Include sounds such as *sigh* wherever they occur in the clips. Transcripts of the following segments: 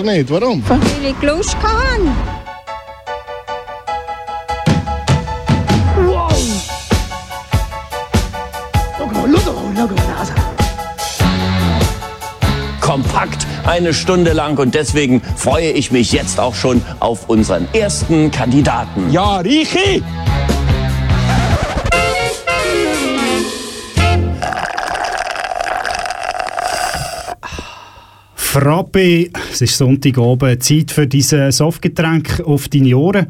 sicher nicht. Warum? Weil ich Lust hatte. Kompakt eine Stunde lang und deswegen freue ich mich jetzt auch schon auf unseren ersten Kandidaten. Ja, Reiche! Frappe, es ist Sonntagabend, Zeit für diese Softgetränk auf deine Ohren.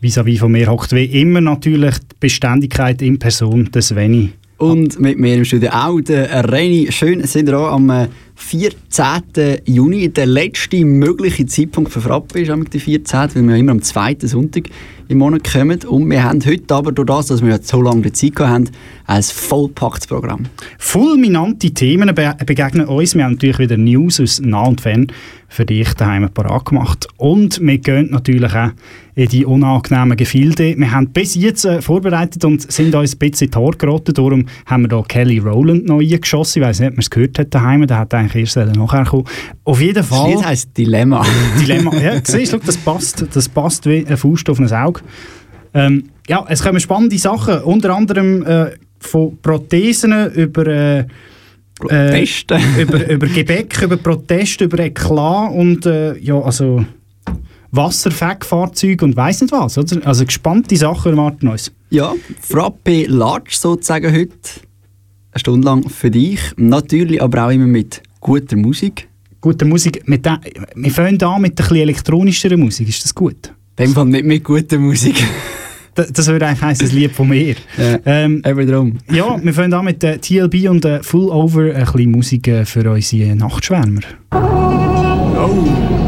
Vis-à-vis von mir hockt wie immer natürlich die Beständigkeit in Person des Sveni. Und mit mir im Studio auch der Reini. Schön sind wir auch am äh, 14. Juni. Der letzte mögliche Zeitpunkt für Frappe ist am 14., weil wir immer am zweiten Sonntag im Monat kommen. Und wir haben heute aber, durch das, dass wir jetzt so lange Zeit haben, ein vollpacktes Programm. Fulminante Themen be begegnen uns. Wir haben natürlich wieder News aus nah und fern für dich daheim parat gemacht. Und wir gehen natürlich auch in die unangenehmen Gefilde. Wir haben bis jetzt äh, vorbereitet und sind uns ein bisschen Haare geraten. Darum haben wir hier Kelly Rowland noch eingeschossen. Ich weiß nicht, ob man es gehört hat daheim. Der hat eigentlich erst nachher kommen. Auf jeden Fall... Das heisst Dilemma. Dilemma. Ja, siehst du, das passt. Das passt wie ein Faust auf ein Auge. Ähm, ja, es kommen spannende Sachen. Unter anderem äh, von Prothesen über... Äh. Äh, über, über Gebäck, über Proteste, über Eklat und äh, ja, also Wasserfeckfahrzeuge und weiss nicht was. Oder? Also gespannte Sachen erwarten uns. Ja, Frappe Large sozusagen heute. Eine Stunde lang für dich. Natürlich aber auch immer mit guter Musik. Gute Musik. Mit der, wir fangen an mit ein bisschen elektronischeren Musik. Ist das gut? Dem Fall nicht mit guter Musik. Das, würde eigentlich heißen, ein Lied von mir. Ja, Ähm, eben drum. ja, wir fangen an mit äh, TLB und äh, Full Over, ein bisschen Musik äh, für unsere Nachtschwärmer. Annoncen,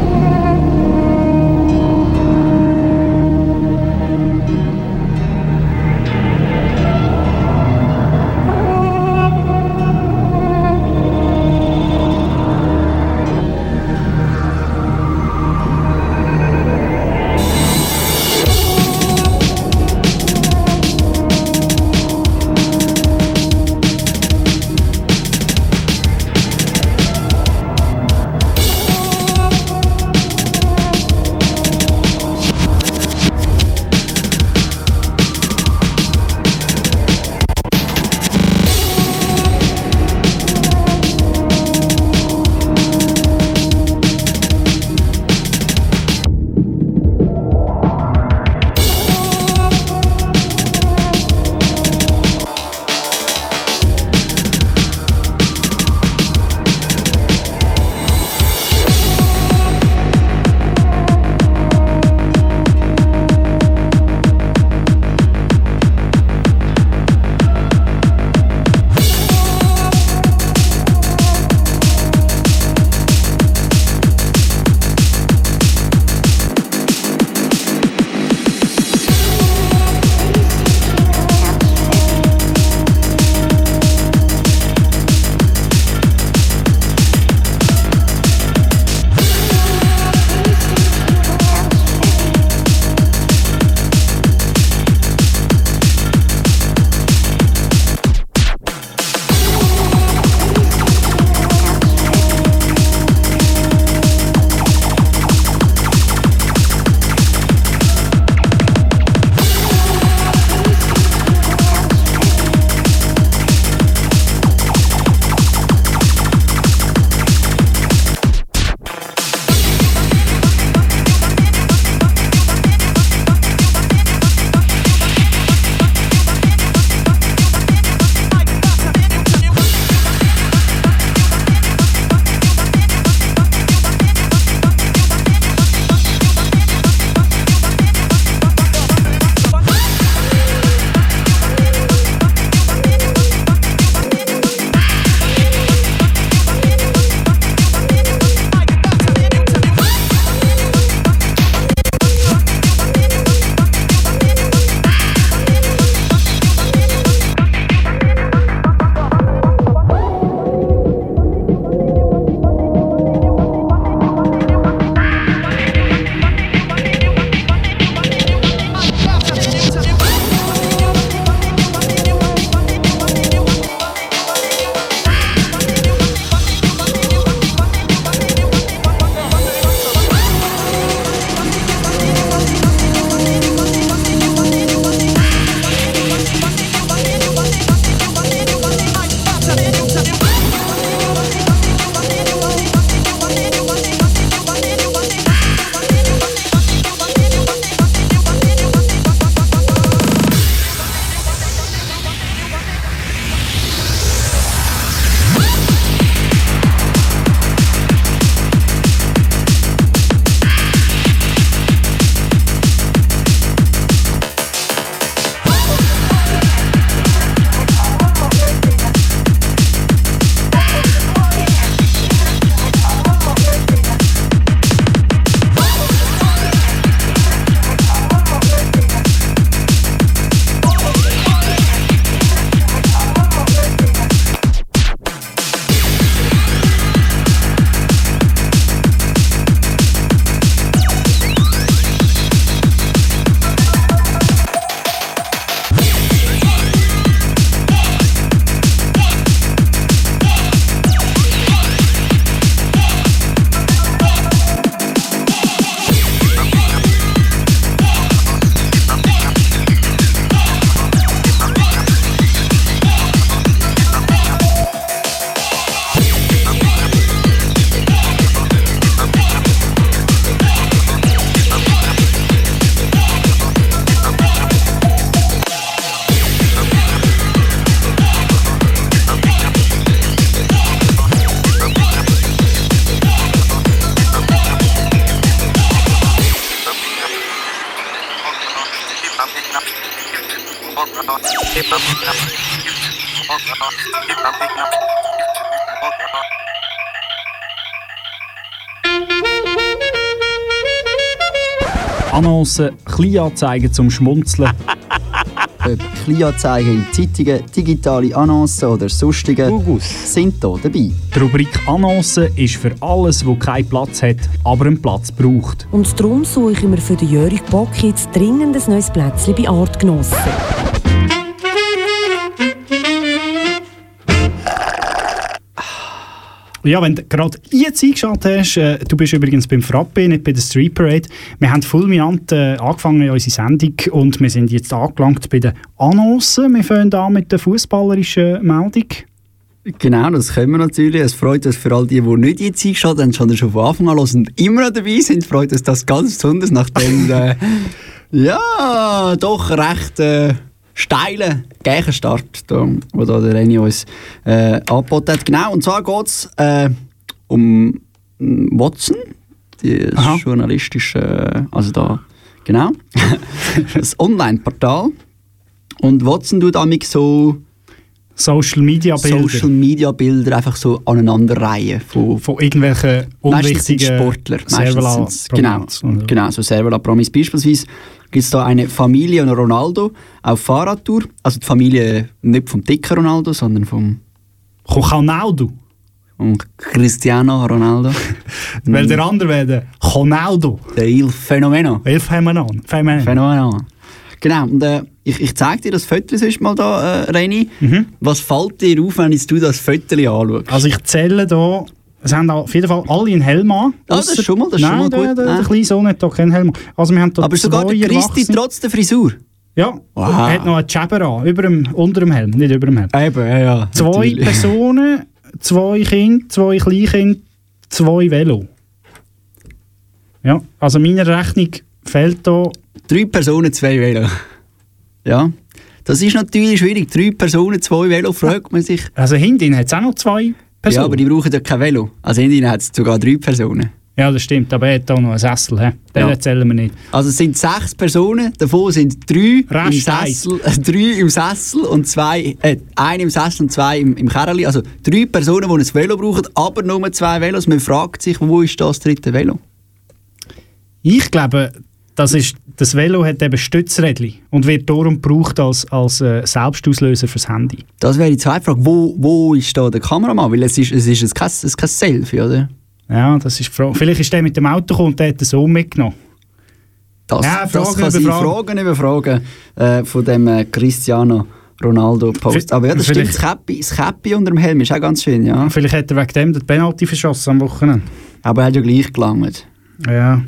Kleinanzeigen zum Schmunzeln. *laughs* Ob Kleinanzeigen in Zeitungen, digitale Annoncen oder sonstige Gugus. sind hier dabei. Die Rubrik Annoncen ist für alles, wo keinen Platz hat, aber einen Platz braucht. Und darum suche ich mir für den Jörg Bock jetzt dringend ein neues Plätzchen bei Artgenossen. Ja, wenn du gerade jetzt eingeschaltet hast, äh, du bist übrigens beim Frappe, nicht bei der Street Parade. Wir haben fulminant äh, angefangen in unsere Sendung und wir sind jetzt angelangt bei den Annoncen. Wir fangen an mit der fußballerischen Meldung. Genau, das können wir natürlich. Es freut uns für all die, die nicht jetzt eingeschaltet haben, sondern schon von Anfang an hören und immer noch dabei sind, freut uns das ganz besonders nach dem, äh, *laughs* ja, doch recht äh, steilen Gegenstart, da der Reni uns äh, angeboten hat. Genau, und zwar geht es äh, um mm, Watson, die Aha. journalistische, also da, genau, *laughs* das Online-Portal. Und Watson tut damit so Social Media Bilder Social Media Bilder einfach so aneinanderreihen von von irgendwelchen unwichtigen Sportler. Meistens Servala sind's- genau, Prominenz, oder? genau, so Servala Promis. Beispielsweise gibt es da eine Familie und Ronaldo auf Fahrradtour. Also die Familie nicht vom dicken Ronaldo, sondern vom, Ronaldo. vom Cristiano Ronaldo. *laughs* Weil der andere wäre der Ronaldo. der Il Fenomeno. El Phänomen. Phänomen. Phänomeno. Genau, und äh, ich, ich zeige dir das Foto sonst mal da, äh, Reini. Was fällt dir auf, wenn du das Foto anschaust? Also ich zähle hier, es haben auf jeden Fall alle einen Helm an. Ah, das ist schon mal- das ist Nein, schon mal der, gut. Der, der, Ah. kleine Sohn hat hier keinen Helm an. Also wir haben hier Aber sogar der Christi trotz der Frisur. Ja, Wow. er hat noch einen Jabber an, über dem, unter dem Helm, nicht über dem Helm. Eben, ja, ja. Zwei natürlich. Personen, zwei Kinder, zwei Kleinkinder, zwei Velo. Ja, also meiner Rechnung fehlt hier Drei Personen, zwei Velo. Ja. Das ist natürlich schwierig. Drei Personen, zwei Velo, fragt man sich. Also hinten hat es auch noch zwei Personen. Ja, aber die brauchen ja kein Velo. Also in ihnen hat es sogar drei Personen. Ja, das stimmt, aber er hat auch noch einen Sessel. He? Den Ja. zählen wir nicht. Also es sind sechs Personen, davon sind drei im Sessel, äh, drei im Sessel und zwei, äh, eine im Sessel und zwei im, im Kerli. Also drei Personen, die ein Velo brauchen, aber nur zwei Velos. Man fragt sich, wo ist das dritte Velo? Ich glaube, das, ist, das Velo hat eben Stützrädchen und wird darum gebraucht als, als äh, Selbstauslöser fürs Handy. Das wäre die zweite Frage. Wo, wo ist da der Kameramann? Weil es ist, es ist kein, es ist kein Selfie, oder? Ja, das ist die Frage. Vielleicht ist der mit dem Auto gekommen und der hat den Sohn mitgenommen. Das, Ja, das Fragen kann sein. über Fragen. Fragen über Fragen äh, von dem äh, Cristiano Ronaldo-Post. Aber ja, das stimmt. Das Käppi, das Käppi unter dem Helm ist auch ganz schön, ja. Vielleicht hat er wegen dem den Penalty verschossen am Wochenende. Aber er hat ja gleich gelangt. Ja.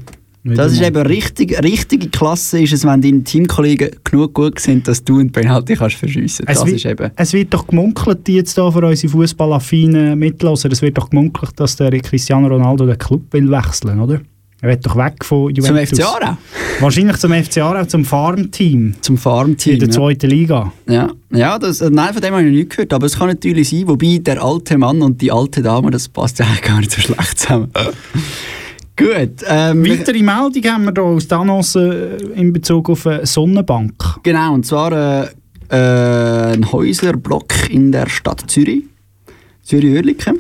Das ist eben richtig, richtige Klasse, ist es, wenn deine Teamkollegen genug gut sind, dass du einen Penalty kannst verschiessen. Es Das ist eben. es wird doch gemunkelt, die jetzt hier für unsere fußballaffinen Mitloser, es wird doch gemunkelt, dass der Cristiano Ronaldo den Club will wechseln, oder? Er wird doch weg von Zum Juventus. FC Aarau, Wahrscheinlich zum FC Aarau, zum Farmteam zum Farmteam. in der ja. zweiten Liga. Ja, ja das, nein, von dem habe ich noch nicht gehört, aber es kann natürlich sein, wobei der alte Mann und die alte Dame, das passt ja eigentlich gar nicht so schlecht zusammen. *laughs* Gut, ähm, Weitere Meldung haben wir hier aus Annonce äh, in Bezug auf eine Sonnenbank. Genau, und zwar äh, äh, ein Häuserblock in der Stadt Zürich, Zürich-Oerlikon.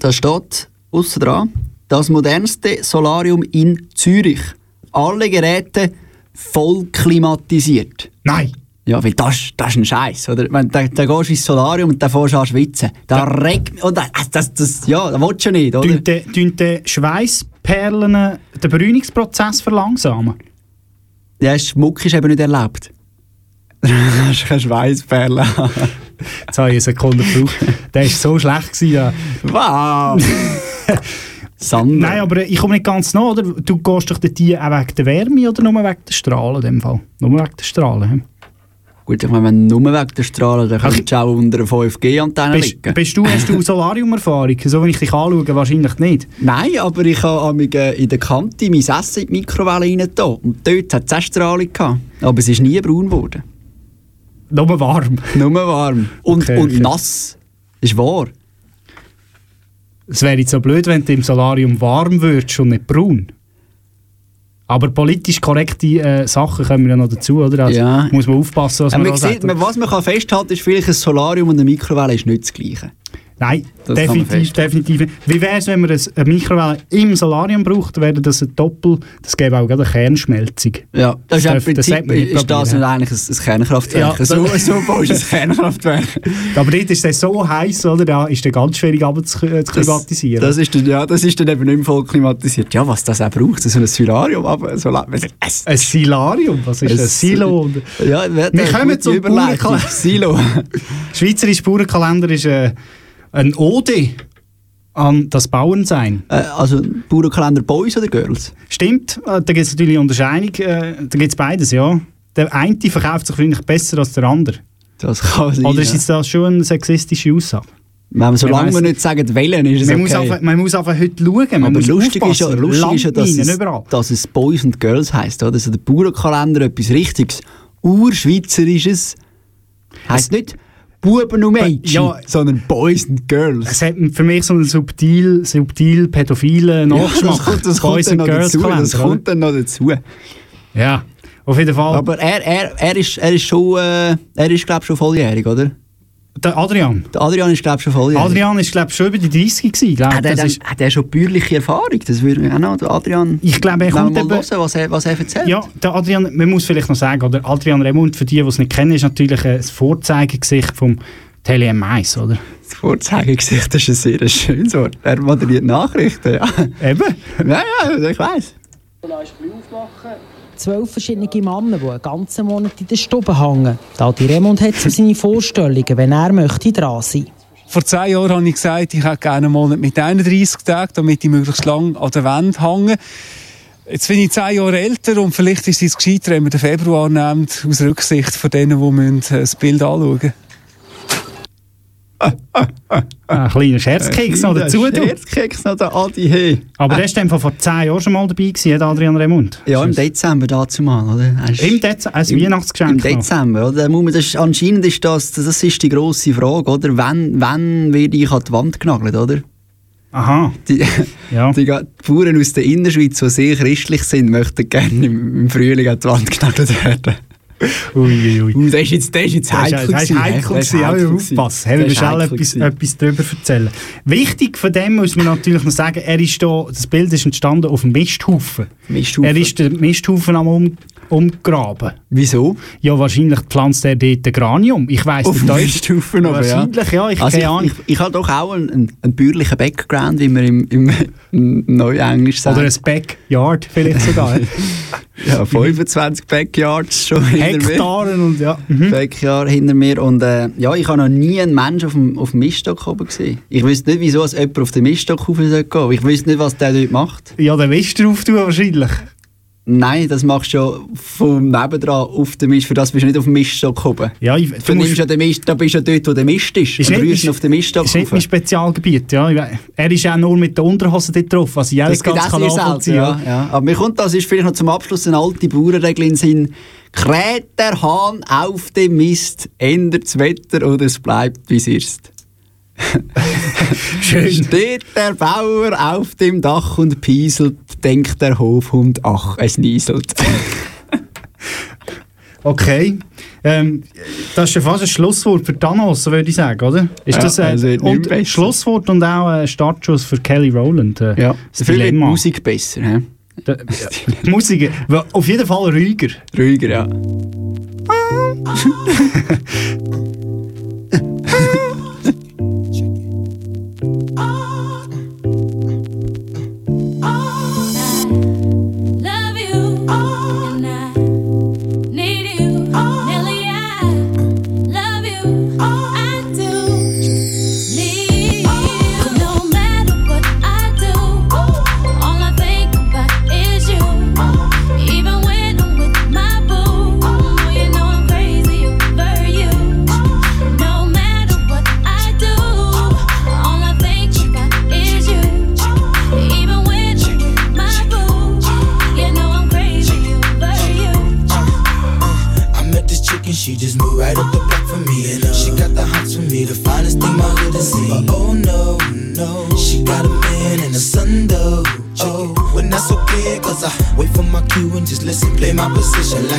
Da steht aussen dran, das modernste Solarium in Zürich. Alle Geräte voll klimatisiert. Nein! Ja, weil das, das ist ein Scheiß, oder? Wenn da, da gehst du ins Solarium und dann fährst du an schwitzen. Da regt mich, das, das, ja, das willst du nicht, oder? Die, tun die Schweißperlen den Brünungsprozess verlangsamen? Ja, Schmuck ist eben nicht erlaubt. Du hast *laughs* keine Schweißperle. Jetzt *laughs* habe ich eine Sekunde gebraucht. Der war so schlecht. Gewesen, ja. wow! *laughs* Sandra. Nein, aber ich komme nicht ganz nach, oder? Du gehst doch dort auch wegen der Wärme oder nur wegen der Strahlen in dem Fall? Nur wegen der Strahlen. Gut, ich meine, wenn nur wegen der Strahlen, dann kannst du auch unter einer 5G-Antenne Bist, liegen. bist du, hast du *laughs* Solarium-Erfahrung? So wie ich dich anschaue, wahrscheinlich nicht. Nein, aber ich habe äh, in der Kante mein Essen in die Mikrowelle rein. Und dort hat es auch Strahlung gehabt. Aber es ist nie braun geworden. Nur warm. Nur warm. Und, Okay, und okay. nass. Ist wahr. Es wäre jetzt so blöd, wenn du im Solarium warm würdest und nicht braun. Aber politisch korrekte äh, Sachen kommen ja noch dazu, oder? Also Ja. Muss man aufpassen, was Ja, man man sieht, sagt. was man kann festhalten ist vielleicht ein Solarium und eine Mikrowelle ist nicht das Gleiche. Nein, Das definitiv, definitiv. Wie wäre es, wenn man ein- eine Mikrowelle im Solarium braucht, wäre das ein Doppel, das gäbe auch gerade eine Kernschmelzung. Ja, das ist das man nicht ist das nicht eigentlich ein, ein Kernkraftwerk. Ja, so, das- so baust ein Kernkraftwerk. *laughs* Aber dort ist es so heiß, oder? Da ist es ganz schwierig zu, äh, zu klimatisieren. Das ist, dann, ja, das ist dann eben nicht mehr voll klimatisiert. Ja, was das auch braucht, so ein Solarium. Aber so, es, ein Silarium, was ist Ein ein Silo? Ja, wir kommen zum. Bauernkalender. Silo. Schweizerischer Bauernkalender ist äh, ein Ode an das Bauernsein. äh, also Bauernkalender Boys oder Girls? Stimmt, äh, da gibt es natürlich Unterscheidung, äh, da gibt es beides, ja. Der eine verkauft sich wahrscheinlich besser als der andere. Das kann sein. Oder ist ja. jetzt das schon eine sexistische Aussage? Wenn wir, solange wir nicht. sagen, wählen, ist es Man, okay. muss einfach, man muss einfach heute schauen, man Aber muss lustig ist, ja, lustig ist ja, dass es, dass es Boys und Girls heisst. Oder? Also der Bauernkalender etwas Richtiges, Urschweizerisches, heisst nicht Buben und Mädchen, Ja. sondern Boys and Girls. Es hat für mich so einen subtil, subtil pädophilen Nachgeschmack. das kommt, das kommt Boys and noch Girls dazu. Kalender, Das oder? kommt dann noch dazu. Ja, auf jeden Fall. Aber er, er, er ist, er ist schon, äh, er ist glaube schon volljährig, oder? Der Adrian. Der Adrian ist glaube schon volljährig. Adrian ist glaube ich schon über die 30 gewesen. Glaub, Hat er, das dann, ist, hat er schon bäuerliche Erfahrung? Das würde mich auch noch, der Adrian... Ich glaube, er kommt mal eben- hören, was er, was er erzählt? ja, der Adrian, man muss vielleicht noch sagen, oder Adrian Remund, für die, die es nicht kennen, ist natürlich ein Vorzeigegesicht vom Tele M1, oder? Das Vorzeigegesicht ist ein sehr schönes Wort. Er moderiert Nachrichten, ja. Eben. Ja, ja, ich weiss. Zwölf verschiedene Männer, die einen ganzen Monat in der Stube hängen. Da die Remund hat so seine Vorstellungen, wenn er möchte dran sein. Vor zehn Jahren habe ich gesagt, ich hätte gerne einen Monat mit 31 Tagen, damit ich möglichst lang an der Wand hänge. Jetzt bin ich zehn Jahre älter und vielleicht ist es gescheiter, wenn man den Februar nimmt, aus Rücksicht von denen, die äh, das Bild anschauen müssen. Ein kleiner Scherzkeks noch dazu. Scherzkeks noch der Adi, hey. Aber der war dann vor 10 Jahren schon mal dabei, gewesen, Adrian Remund. Ja, im Dezember dazu mal, oder? Er ist- Im Dezember, ein Im- Weihnachtsgeschenk. Im noch. Dezember, oder? Muss man- Das ist, anscheinend ist das, das ist die grosse Frage, oder? Wann, wann werde ich an die Wand genagelt, oder? Aha, Die, *laughs* ja. die, die Bauern aus der Innerschweiz, die sehr christlich sind, möchten gerne im, im Frühling an die Wand genagelt werden. Ui, ui, ui. Uh, das ist jetzt, das ist jetzt Das heikel. das gewesen, heikel? Das ist heikel aufpassen. Wir schnell heikel etwas, etwas darüber erzählen. Wichtig von dem muss man natürlich noch sagen, er ist da, das Bild ist entstanden auf dem Misthaufen. Misthaufen. Er ist den Misthaufen am umgraben. Wieso? Ja, wahrscheinlich pflanzt er dort ein Granium. Ich weiss Auf nicht. dem ist- Misthaufen aber, ja. Wahrscheinlich, ja. Ich Also ich, ich, ich habe doch auch einen, einen, einen bäuerlichen Background, wie man im, im, im *laughs* Neuenglisch sagt. Oder ein Backyard vielleicht sogar. *laughs* ja, 25 Backyards schon hinter mir. Hektaren und ja. Mhm. Backyard hinter mir. Und äh, ja, ich habe noch nie einen Menschen auf dem, auf dem Miststock oben gesehen. Ich wüsste nicht, wieso es jemand auf den Miststock rauf gehen. Ich wüsste nicht, was der dort macht. Ja, den Wist drauf tun wahrscheinlich. Nein, das machst du ja vom Nebendran auf den Mist. Für das bist du nicht auf dem Miststock oben. Ja, ich, Du nimmst ja den Mist, da bist du ja dort, wo der Mist ist. Ist und rührst ihn ist- auf den Miststock ist nicht mein Spezialgebiet. Ja. Er ist auch nur mit der Unterhose dort drauf, was ich Das ehrlich ganz auch kann nachvollziehen ja, ja. Aber mir kommt das ist vielleicht noch zum Abschluss eine alte Bauernregel in Sinn. Kräht der Hahn auf dem Mist, ändert das Wetter oder es bleibt, wie es ist. *laughs* Schön. Steht der Bauer auf dem Dach und pieselt, denkt der Hofhund, ach, es nieselt. *laughs* Okay. Ähm, das ist ja fast ein Schlusswort für Thanos, würde ich sagen, oder? Ist Ja, das äh, also und. Schlusswort und auch ein Startschuss für Kelly Rowland? Äh, Ja, dafür wird die. Musik besser. He? Da- die *laughs* Musik, auf jeden Fall ruhiger. Ruhiger, ja.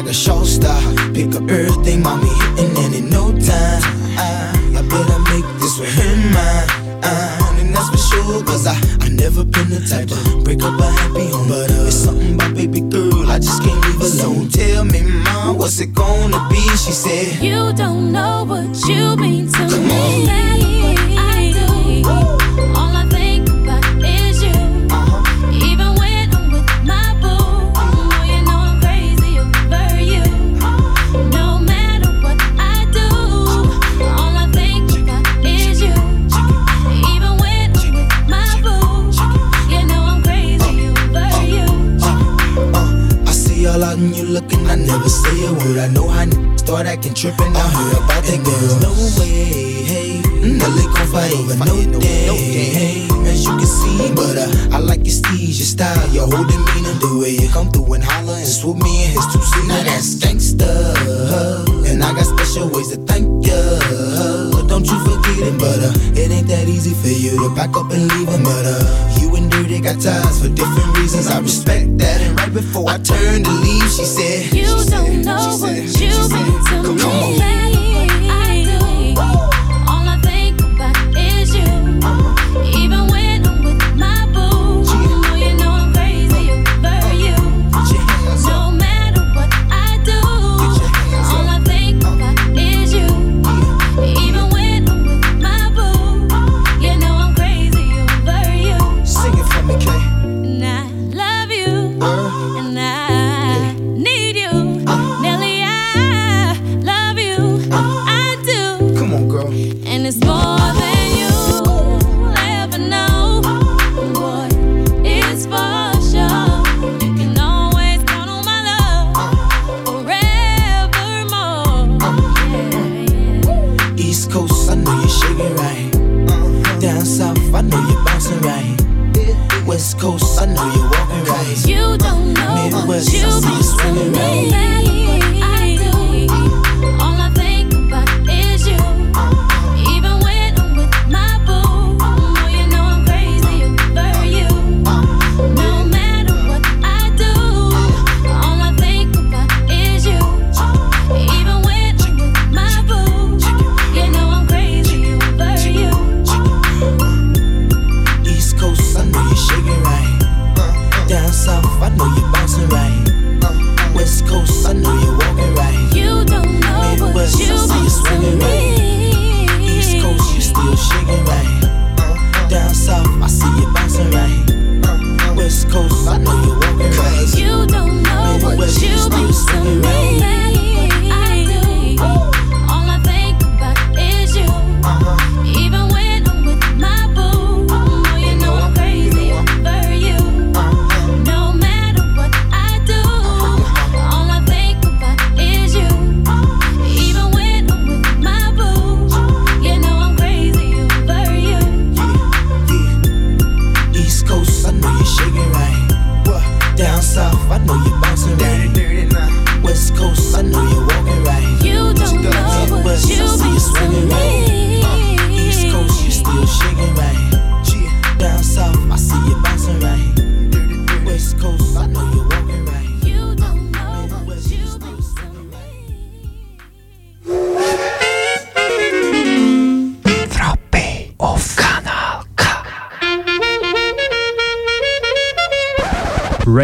a show star. Pick up everything, mommy.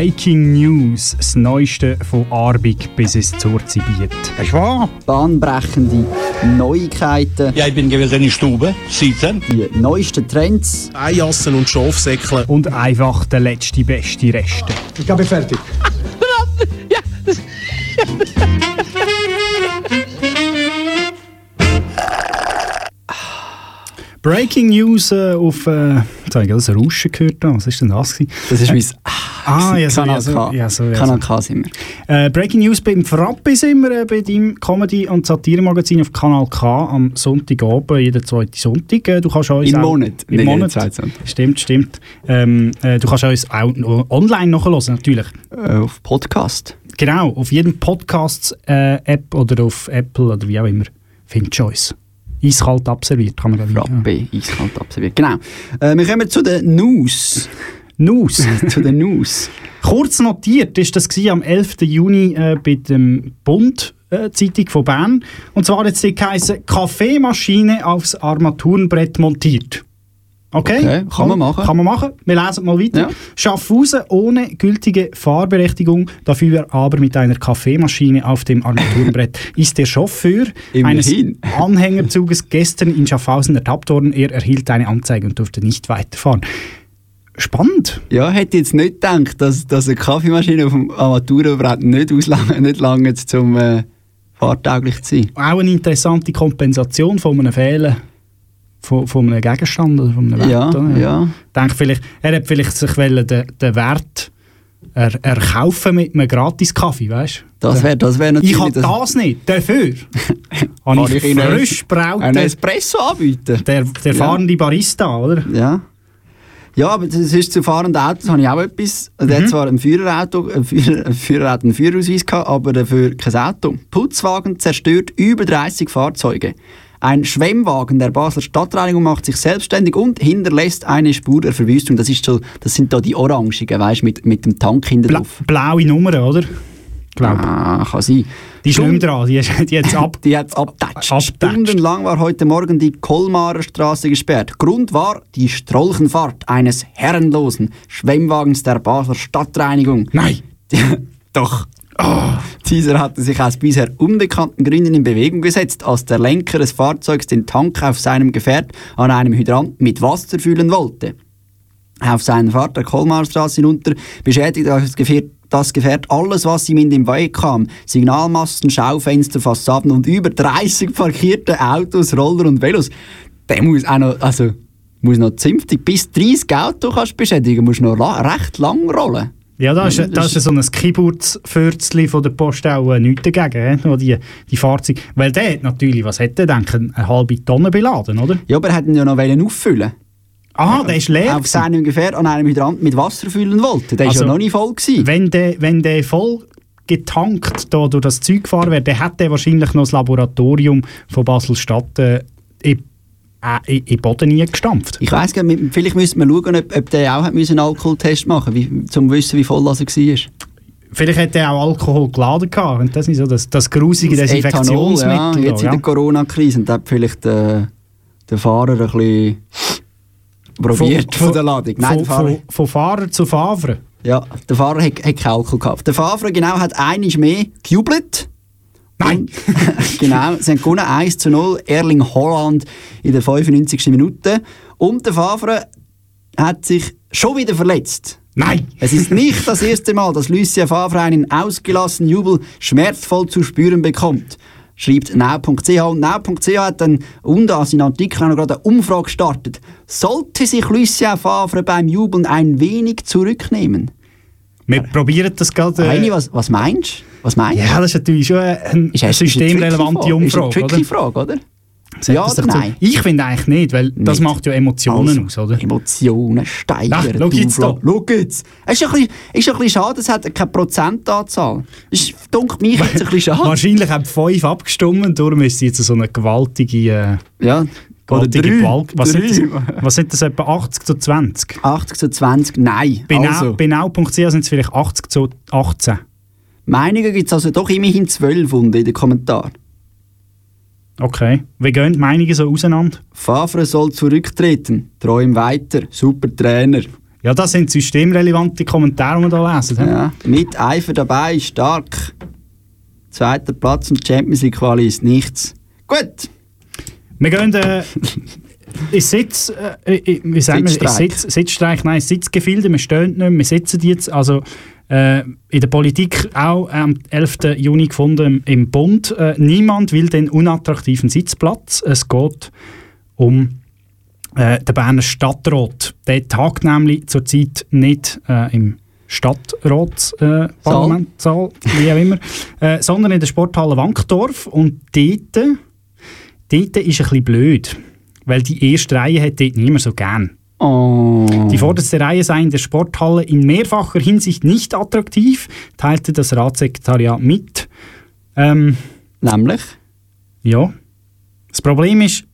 Breaking News, das Neueste von Arbig bis es ins Zurzibiet. Das wahr? Bahnbrechende Neuigkeiten. Ja, ich bin gewillt in die Stube, Seiten. Die neuesten Trends. Eijassen und Schafsäckle. Und einfach der letzte, beste Reste. Ich bin fertig. *laughs* ja. Breaking News äh, auf... Äh gemacht habe, ich das Rauschen gehört. Was ist denn das? Gewesen? Das ist äh, mein Ah, ah ja, so, Kanal K. Ja, so, ja, Kanal K sind wir. Äh, Breaking News beim Frappe sind wir, äh, bei deinem Comedy- und Satiremagazin auf Kanal K am Sonntag oben, jeden zweiten Sonntag. Äh, du kannst uns Im Monat. Im nee, Monat. Stimmt, stimmt. Ähm, äh, du kannst uns auch online nachhören, natürlich. Äh, auf Podcast. Genau, auf jedem Podcast-App äh, oder auf Apple oder wie auch immer. Findet uns. Eiskalt absolviert, kann man ja Frappe, eiskalt absolviert, genau. Äh, wir kommen zu den News. News. *laughs* zu den News. Kurz notiert ist das am 11. Juni äh, bei dem Bund. Äh, Zeitung von Bern. Und zwar hat es Kaffeemaschine aufs Armaturenbrett montiert. Okay? Okay, kann man machen. Kann man machen. Wir lesen mal weiter. Ja. Schaffhausen ohne gültige Fahrberechtigung, dafür aber mit einer Kaffeemaschine auf dem Armaturenbrett. *laughs* Ist der Chauffeur eines Immerhin. Anhängerzuges gestern in Schaffhausen ertappt worden. Er erhielt eine Anzeige und durfte nicht weiterfahren. Spannend. Ja, hätte jetzt nicht gedacht, dass, dass eine Kaffeemaschine auf dem Armaturenbrett nicht, auslange, nicht lange zum äh, fahrtauglich zu sein. Auch eine interessante Kompensation von einem Fehlen von, von einem Gegenstand oder von einem Wert. Ja, oder? ja. Denke vielleicht, er hat vielleicht sich wollen den, den Wert er, erkaufen mit einem Gratis-Kaffee, weißt du? Das wäre das wär natürlich... Ich habe das nicht, dafür *laughs* habe ich ich frisch Einen brauten, Espresso anbieten. der, der fahrende Barista, oder? Ja. Ja, aber das ist zu fahrenden Autos habe ich auch etwas. Also Der Mhm. *laughs* hat zwar ein Führerauto, ein, Führer, ein Führerauto, einen Führerausweis gehabt, aber dafür kein Auto. Putzwagen zerstört über 30 Fahrzeuge. Ein Schwemmwagen der Basler Stadtreinigung macht sich selbstständig und hinterlässt eine Spur der Verwüstung. Das, ist so, das sind da die orangigen, weißt du, mit, mit dem Tank hinten Bla drauf. blaue Nummer, oder? Glaub. Ah, kann sein. Die ist nicht dran, die, ist- die hat *laughs* ab. Die es abgetatscht. Abgetatscht. Stundenlang war heute Morgen die Kolmarer Straße gesperrt. Grund war die Strolchenfahrt eines herrenlosen Schwemmwagens der Basler Stadtreinigung. Nein! *laughs* Doch. Dieser hatte sich aus bisher unbekannten Gründen in Bewegung gesetzt, als der Lenker des Fahrzeugs den Tank auf seinem Gefährt an einem Hydrant mit Wasser füllen wollte. Auf seiner Fahrt der Kolmarstraße hinunter beschädigte das Gefährt, das Gefährt alles, was ihm in den Weg kam. Signalmasten, Schaufenster, Fassaden und über 30 parkierte Autos, Roller und Velos. Der muss auch noch, also, muss noch zünftig, bis 30 Autos beschädigen, musst noch recht lang rollen. Ja, da ist, Ja, da das ist so ein Geburtsfürzli von der Post auch äh, nichts dagegen, he? wo die, die Fahrzeuge. Weil der hat natürlich, was hat der denken, eine halbe Tonne beladen, oder? Ja, aber er hätte ihn ja noch auffüllen Aha, der ist leer. Auf seinem Gefährt an einem Hydrant mit Wasser füllen wollte. Der Also, ja noch nicht voll gewesen. Wenn der, wenn der voll getankt da durch das Zeug gefahren wäre, dann hätte er wahrscheinlich noch das Laboratorium von Basel-Stadt äh, in, äh, in, den Boden nie gestampft. Ich gar nicht, vielleicht müsste man schauen, ob, ob der auch hat einen Alkoholtest machen musste, um zu wissen, wie voll er war. Vielleicht hätte er auch Alkohol geladen gehabt. Und das ist so das, das grusige Das Desinfektionsmittel. Ethanol, ja, jetzt in der Corona-Krise. Und hat vielleicht äh, der Fahrer ein bisschen probiert von, der Ladung. Nein, von, Fahrer, von, von Fahrer zu Favre. ja, der Fahrer hat, hat keinen Alkohol gehabt. Der Fahrer genau hat einiges mehr gejubelt. Nein! *laughs* genau, sie haben gewonnen 1 zu 0. Erling Holland in der 95. Minute. Und der Favre hat sich schon wieder verletzt. Nein! Es ist nicht das erste Mal, dass Lucien Favre einen ausgelassenen Jubel schmerzvoll zu spüren bekommt. Schreibt now.ch und now.ch hat dann unter an seinen Artikel noch gerade eine Umfrage gestartet. Sollte sich Lucien Favre beim Jubeln ein wenig zurücknehmen? Wir probieren das gerade. Heini, was, was meinst du? Was meinst du? ja, das ist natürlich schon eine, eine Ist das- systemrelevante Umfrage. Frage, Ist eine tricky? Frage, oder? Sagt Ja das oder doch so? nein? Ich finde eigentlich nicht, weil das Nicht. macht ja Emotionen Also, aus, oder? Emotionen steigern. Ach, schau jetzt Auflage. Schau jetzt. Es ist ein bisschen, ist ein bisschen schade, es hat keine Prozentanzahl. Ist, dunkelt mich jetzt ein bisschen *laughs* schade. Wahrscheinlich haben fünf abgestimmt, darum ist es jetzt so eine gewaltige, äh, Ja. Oder drei. Gewalt. Was Drei. sind, das, was sind das etwa 80 zu 20? 80 zu 20, nein. Bei also, sind es vielleicht 80 zu 18. Meinungen gibt es also doch immerhin 12 unten in den Kommentaren. Okay. Wie gehen die Meinungen so auseinander? Favre soll zurücktreten. Träum weiter. Super Trainer. Ja, das sind systemrelevante Kommentare, die wir hier lesen. hä? Ja. Mit Eifer dabei, stark. Zweiter Platz und Champions League Quali ist nichts. Gut. Wir gehen äh, ins Sitz, äh, äh, wie sagen wir. Sitz, Sitzstreik, nein, Sitzgefilde, wir stehen nicht mehr, wir sitzen jetzt, also äh, in der Politik auch am 11. Juni gefunden im Bund. Äh, niemand will den unattraktiven Sitzplatz. Es geht um äh, den Berner Stadtrat. Der tagt nämlich zurzeit nicht äh, im Stadtratsparlamentsaal, äh, wie auch immer, äh, sondern in der Sporthalle Wankdorf. Und dort, dort ist ein bisschen blöd, weil die erste Reihe hat dort niemand so gern. Oh. Die vorderste Reihe sei in der Sporthalle in mehrfacher Hinsicht nicht attraktiv, teilte das Ratssekretariat mit. Ähm, Nämlich? ja. Das Problem ist,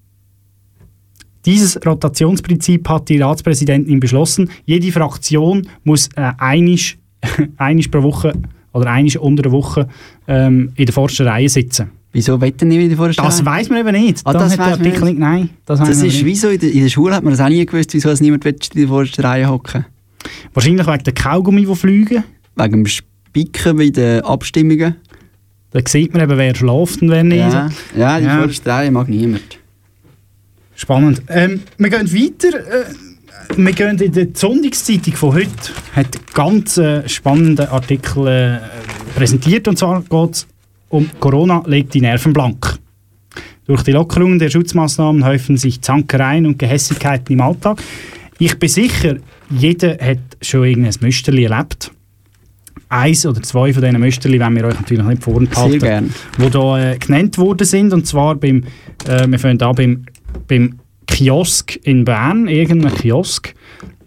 dieses Rotationsprinzip hat die Ratspräsidentin beschlossen. Jede Fraktion muss äh, einisch *laughs* einmal pro Woche oder einmal unter der Woche ähm, in der Forsterei sitzen. Wieso wetten nicht wieder vor der Das weiß man eben nicht. Ah, Da das der weiss man Artikel nicht. nicht. Nein, das, Das, ist nicht. wie so, in der, in der Schule hat man das auch nie gewusst, wieso es niemand in der vordersten Reihe hocken Wahrscheinlich wegen der Kaugummi, die fliegen. Wegen dem Spicken bei den Abstimmungen. Da sieht man eben, wer schläft und wer nicht. Ja, ja die Ja. vorderste Reihe mag niemand. Spannend. Ähm, wir gehen weiter. Äh, wir gehen in die Sonntagszeitung von heute. Hat ganz äh, spannenden Artikel äh, präsentiert. Und zwar geht es um Corona legt die Nerven blank. Durch die Lockerungen der Schutzmaßnahmen häufen sich Zankereien und Gehässigkeiten im Alltag. Ich bin sicher, jeder hat schon irgendein Müsterli erlebt. Eins oder zwei von diesen Müsterli wollen wir euch natürlich nicht vorenthalten. Sehr gern. Die hier äh, genannt worden sind. Und zwar beim, äh, wir fangen an beim, beim Kiosk in Bern, irgendein Kiosk.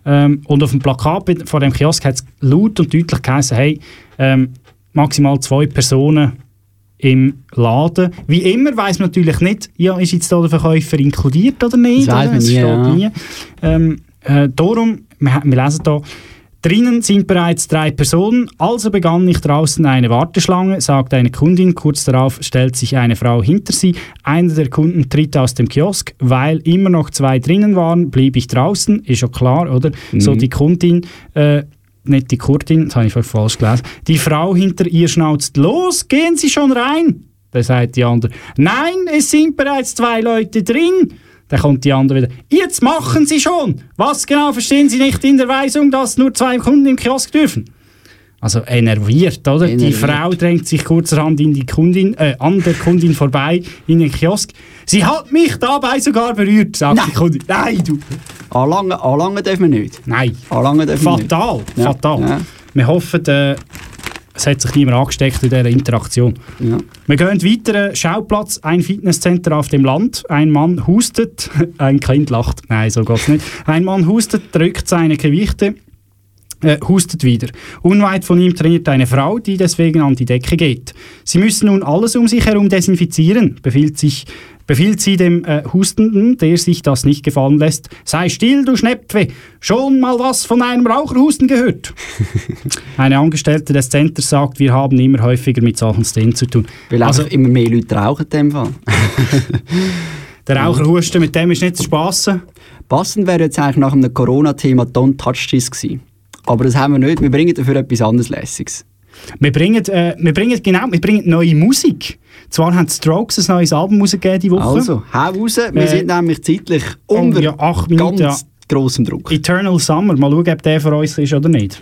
Ähm, und auf dem Plakat vor dem Kiosk hat es laut und deutlich geheißen, hey, ähm, maximal zwei Personen im Laden. Wie immer weiß man natürlich nicht, ja, ist jetzt da der Verkäufer inkludiert oder nicht. Das oder? Es nie, steht ja. nie. Ähm, äh, darum, wir, wir lesen hier, Drinnen sind bereits drei Personen, also begann nicht draußen eine Warteschlange, sagt eine Kundin. Kurz darauf stellt sich eine Frau hinter sie. Einer der Kunden tritt aus dem Kiosk. Weil immer noch zwei drinnen waren, blieb ich draußen. Ist ja klar, oder? So die Kundin, äh, nicht die Kurdin, das habe ich falsch gelesen. Die Frau hinter ihr schnauzt, los, gehen Sie schon rein. Da sagt die andere, nein, es sind bereits zwei Leute drin. Dann kommt die andere wieder, jetzt machen Sie schon. Was genau verstehen Sie nicht in der Weisung, dass nur zwei Kunden im Kiosk dürfen? Also enerviert, oder? Die Enerviert. Frau drängt sich kurzerhand in die Kundin, äh, an der Kundin vorbei in den Kiosk. Sie hat mich dabei sogar berührt, sagt die Kundin. Nein, du. Anlangen, anlangen darf man nicht. Nein. Anlangen darf man nicht. Fatal, Ja, fatal. ja. Wir hoffen, äh, es hat sich niemand angesteckt in dieser Interaktion. Ja. Wir gehen weiter. Schauplatz, ein Fitnesscenter auf dem Land. Ein Mann hustet, *laughs* ein Kind lacht. Nein, so geht's nicht. Ein Mann hustet, drückt seine Gewichte, äh, hustet wieder. Unweit von ihm trainiert eine Frau, die deswegen an die Decke geht. Sie müssen nun alles um sich herum desinfizieren, befiehlt, sich, befiehlt sie dem äh, Hustenden, der sich das nicht gefallen lässt. Sei still, du Schnepfe! Schon mal was von einem Raucherhusten gehört? *laughs* Eine Angestellte des Centers sagt, wir haben immer häufiger mit solchen Szenen zu tun. Weil Also, immer mehr Leute rauchen in dem Fall. *laughs* der Raucherhusten, mit dem ist nicht zu spassen. Passend wäre jetzt eigentlich nach einem Corona-Thema Don't Touch This gewesen. Aber das haben wir nicht. Wir bringen dafür etwas anderes Lässiges. Wir bringen, äh, wir bringen, genau, wir bringen neue Musik. Zwar haben die Strokes ein neues Album rausgegeben diese Woche. Also, hau raus. Wir Äh, sind nämlich zeitlich unter ja, acht Minuten, ganz ja. grossem Druck. Eternal Summer. Mal schauen, ob der für uns ist oder nicht.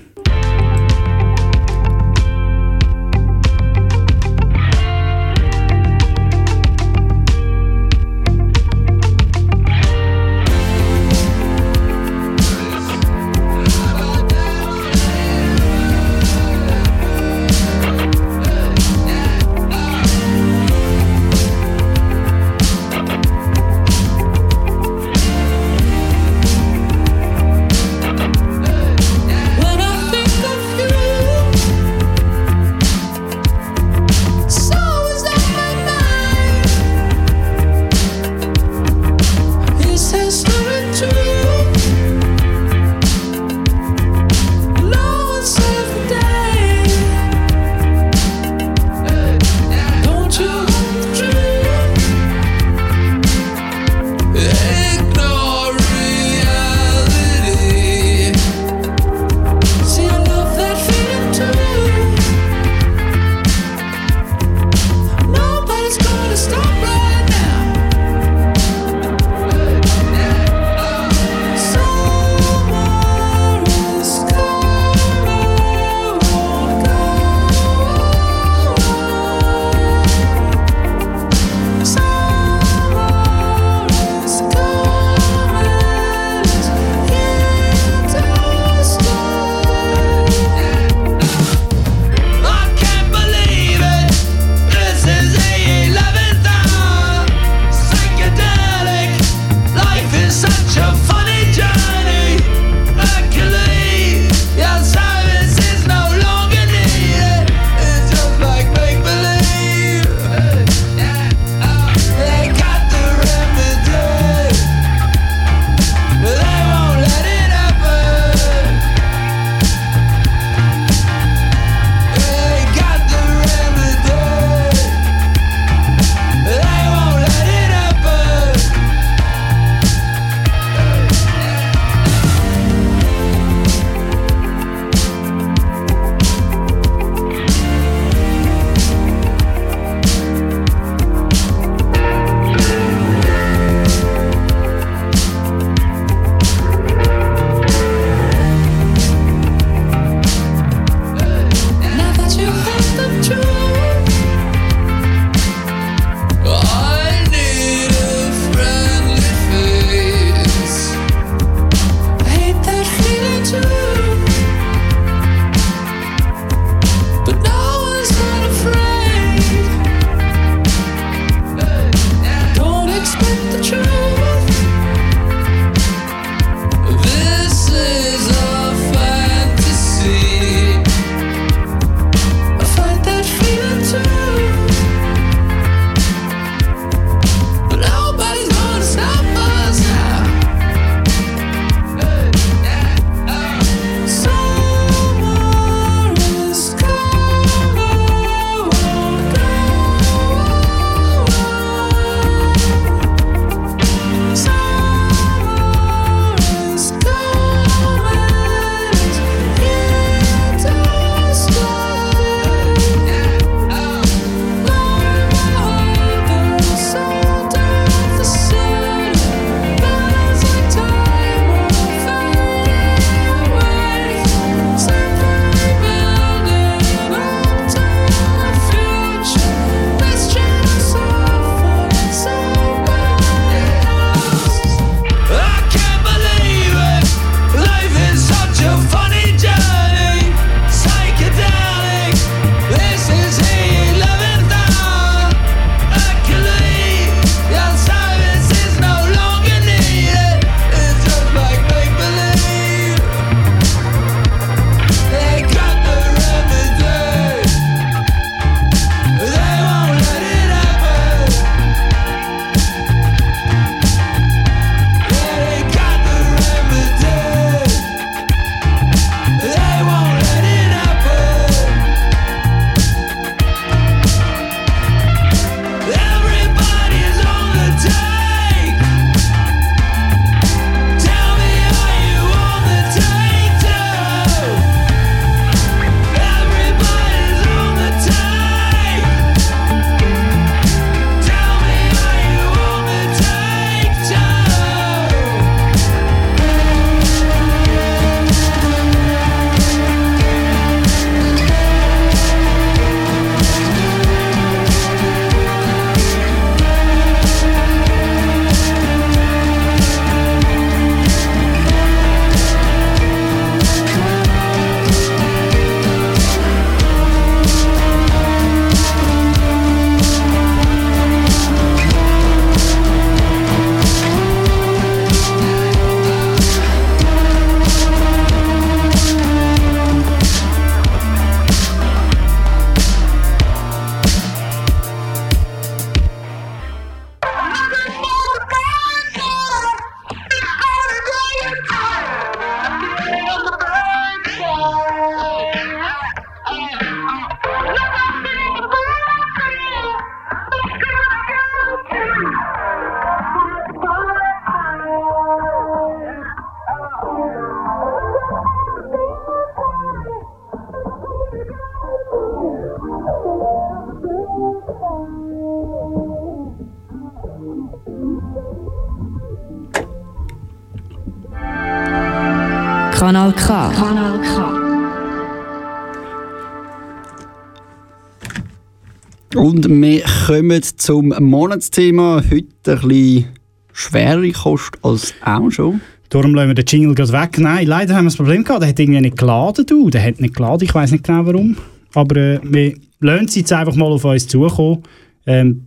Wir kommen zum Monatsthema. Heute ein bisschen schwere Kost als auch schon. Darum lassen wir den Jingle gerade weg. Nein, leider haben wir das Problem gehabt. Der hat irgendwie nicht geladen, du. Der hat nicht geladen, ich weiß nicht genau warum. Aber äh, wir lassen sie jetzt einfach mal auf uns zukommen. Ähm,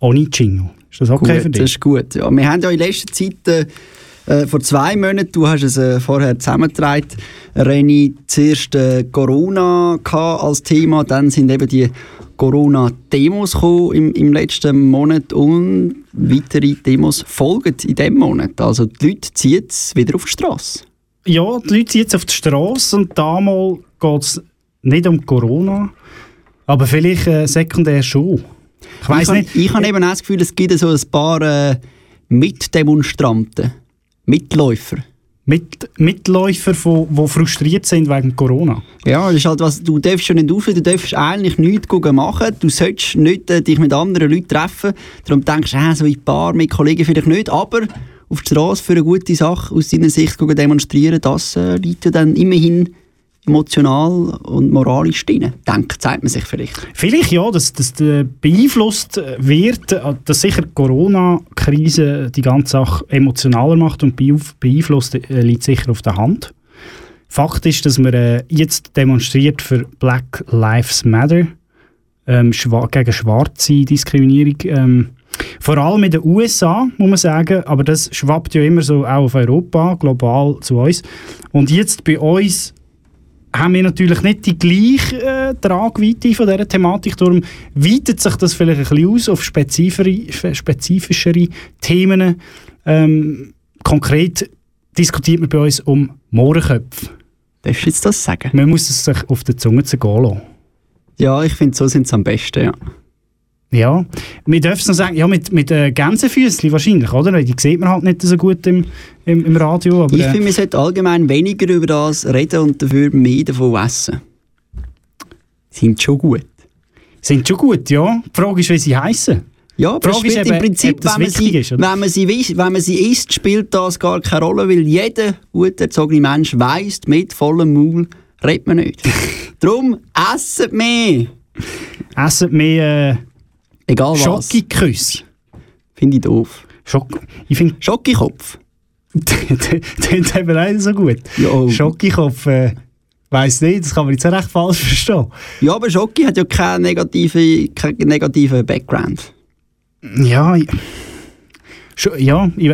ohne Jingle. Ist das okay gut, für dich? Das ist gut. Ja, wir haben ja in letzter Zeit, äh, äh, vor zwei Monaten, du hast es äh, vorher zusammengetragen, Reni, zuerst äh, Corona als Thema, dann sind eben die Corona-Demos gekommen im, im letzten Monat und weitere Demos folgen in diesem Monat. Also die Leute ziehen es wieder auf die Straße. Ja, die Leute sind jetzt auf die Straße und damals geht es nicht um Corona, aber vielleicht äh, sekundär schon. Ich weiß ich nicht. Ich habe eben auch das Gefühl, es gibt so ein paar äh, Mitdemonstranten, Mitläufer. Mit, Mitläufer, die, frustriert sind wegen Corona. Ja, das ist halt was, du darfst schon nicht raus, du darfst eigentlich nichts machen, du solltest nicht äh, dich mit anderen Leuten treffen, darum denkst du, äh, so ein paar mit Kollegen vielleicht nicht, aber auf die Straße für eine gute Sache aus deiner Sicht demonstrieren, das äh, liegt dann immerhin emotional und moralisch drin. Denkt, sagt man sich vielleicht. Vielleicht ja, dass das beeinflusst wird, dass sicher die Corona-Krise die ganze Sache emotionaler macht und beeinf- beeinflusst, äh, liegt sicher auf der Hand. Fakt ist, dass man äh, jetzt demonstriert für Black Lives Matter ähm, gegen schwarze Diskriminierung. Ähm, vor allem in den USA, muss man sagen, aber das schwappt ja immer so auch auf Europa, global zu uns. Und jetzt bei uns haben wir natürlich nicht die gleiche äh, Tragweite von dieser Thematik. Darum weitet sich das vielleicht ein bisschen aus auf spezifischere, Themen. Ähm, konkret diskutiert man bei uns um Mohrenköpfe. Darfst du jetzt das sagen? Man muss es sich auf der Zunge zergehen lassen. Ja, ich finde, so sind es am besten, ja. Ja, wir dürfen es noch sagen, ja, mit, mit äh, Gänsefüßchen wahrscheinlich, oder? Die sieht man halt nicht so gut im, im, im Radio. Aber, ich äh, finde, wir sollten allgemein weniger über das reden und dafür mehr davon essen. Sind schon gut. Sind schon gut, ja. Die Frage ist, wie sie heißen. Ja, aber Frage ist eben, im Prinzip, wenn man, sie, ist, wenn, man sie, wenn man sie isst, spielt das gar keine Rolle, weil jeder gut erzogene Mensch weiss, mit vollem Maul redet man nicht. *laughs* Darum esset mehr. Essen mehr äh, Egal was. Schokiküsse. Finde ich doof. Schok ich finde Schokikopf. Klingt *laughs* eben auch nicht so gut. Ja. Schokikopf, äh, weiss nicht, das kann man jetzt auch recht falsch verstehen. Ja, aber Schoki hat ja keinen negativen, keinen negativen Background. Ja, ich, ja, ich,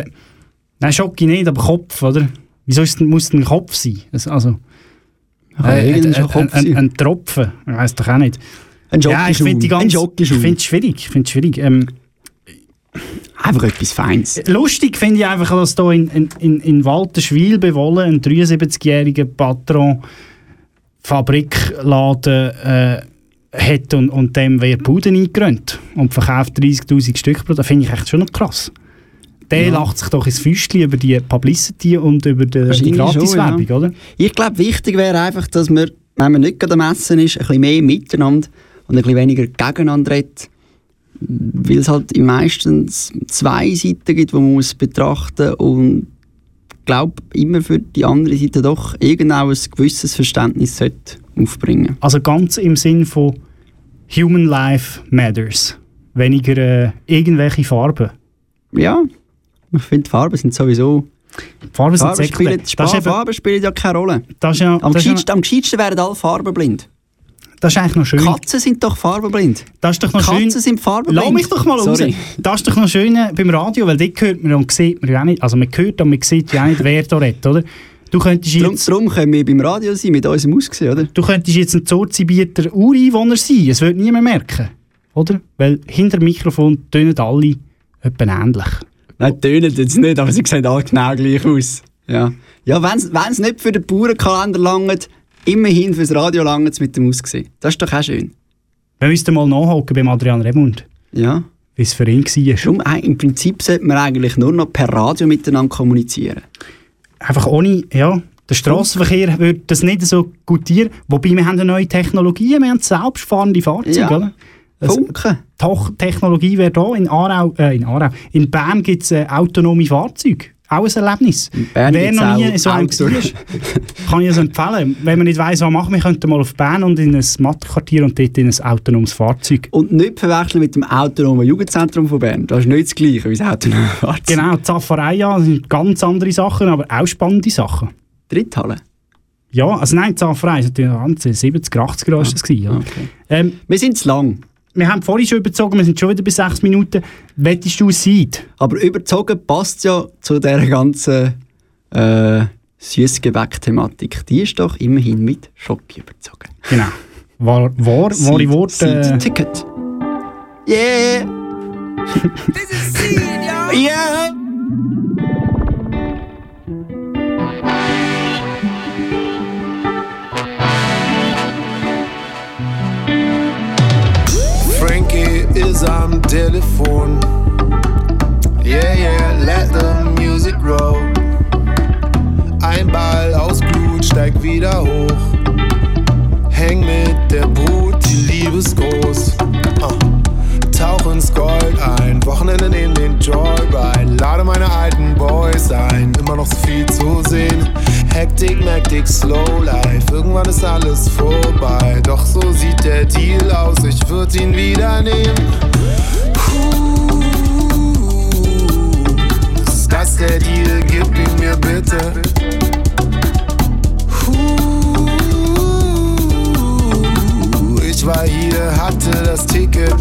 nein, Schoki nicht, aber Kopf, oder? Wieso ist, muss ein Kopf sein? Also, Ja, äh, irgendein ein, ein, ein, ein Tropfen, ich weiss doch auch nicht. Ein Ja, ich finde es schwierig, ich finde es schwierig. Ähm, Einfach etwas Feines. Lustig finde ich einfach, dass hier in, in, in, in Walterschwil bewohnen ein 73-jähriger Patron Fabrikladen äh, hat und, und dem wird Buden eingerannt und verkauft 30'000 Stück pro Tag. finde ich echt schon noch krass. Der Ja. lacht sich doch ins Füßchen über die Publicity und über die, die Gratiswerbung, ja. oder? Ich glaube, wichtig wäre einfach, dass man, wenn man nicht gerade am Essen ist, ein bisschen mehr miteinander und ein bisschen weniger gegeneinander redet. Weil es halt meistens zwei Seiten gibt, die man muss betrachten und ich glaube, immer für die andere Seite doch irgendwo ein gewisses Verständnis sollte aufbringen Also ganz im Sinn von Human Life Matters. Weniger äh, irgendwelche Farben. Ja, ich finde, Farben sind sowieso... Die Farben sind Farben spielen, Farben spielen ja keine Rolle. Das ja, Am das ist ja, gescheitsten, am gescheitsten wären alle farbenblind. Das ist eigentlich noch schön. Katzen sind doch farbenblind. Das ist doch noch Katzen schön. sind farbenblind. Lass mich doch mal raus. Sorry. Das ist doch noch schön äh, beim Radio, weil dort hört man und sieht man ja nicht. Also man hört und man sieht ja auch nicht, wer da redet, oder? Du könntest Darum, jetzt, darum können wir beim Radio sein, mit unserem Aussehen, oder? du könntest jetzt ein Zorzibieter Ureinwohner sein. Es würde niemand merken, oder? Weil hinter dem Mikrofon tönen alle etwa ähnlich. Nein, tönen jetzt nicht, aber sie sehen alle genau gleich aus. Ja, ja wenn es nicht für den Bauernkalender langt, immerhin fürs Radio langt es mit dem Aussehen. Das ist doch auch schön. Wir müssten mal nachhocken beim Adrian Remund, Ja. wie es für ihn war. Darum, äh, im Prinzip sollte man eigentlich nur noch per Radio miteinander kommunizieren. Einfach ohne, ja, der Strassenverkehr würde das nicht so gutieren. Wobei wir haben eine neue Technologie, wir haben selbstfahrende Fahrzeuge, Ja. oder? Das- Funken. Technologie wäre da. In Aarau, äh, in Aarau, in Bern gibt es äh, autonome Fahrzeuge. Auch ein Erlebnis. Bern Wer noch nie in so einem war, kann ich es empfehlen. Wenn man nicht weiss, was machen, wir könnten mal auf Bern und in ein Mattenquartier und dort in ein autonomes Fahrzeug. Und nicht verwechseln mit dem autonomen Jugendzentrum von Bern. Das ist nicht das Gleiche wie das autonome Fahrzeug. Genau, die Zafferei, ja, das sind ganz andere Sachen, aber auch spannende Sachen. Dritthalle? Ja, also nein, die Zafferei, das war ganze 70, 80 Jahre. Das gewesen, ja. ähm, wir sind zu lang. Wir haben vorhin schon überzogen, wir sind schon wieder bei 6 Minuten. Wettest du Seid? Aber überzogen passt ja zu dieser ganzen äh, Süßgebäck-Thematik. Die ist doch immerhin mit Schoki überzogen. Genau. War, war, wahre Worte. Seed Ticket. Yeah! yeah! Is am Telefon. Yeah, yeah, let the music roll. Ein Ball aus Blut steigt wieder hoch. Häng mit der Brut, die Liebe ist groß. Ah. Tauch ins Gold ein, Wochenende in den Joyride. Lade meine alten Boys ein, immer noch so viel zu sehen. Hektik, Mektik, Slow Life, irgendwann ist alles vorbei. Doch so sieht der Deal aus, ich würd ihn wieder nehmen. Ist das der Deal? Gib ihn mir bitte. Ich war hier, hatte das Ticket.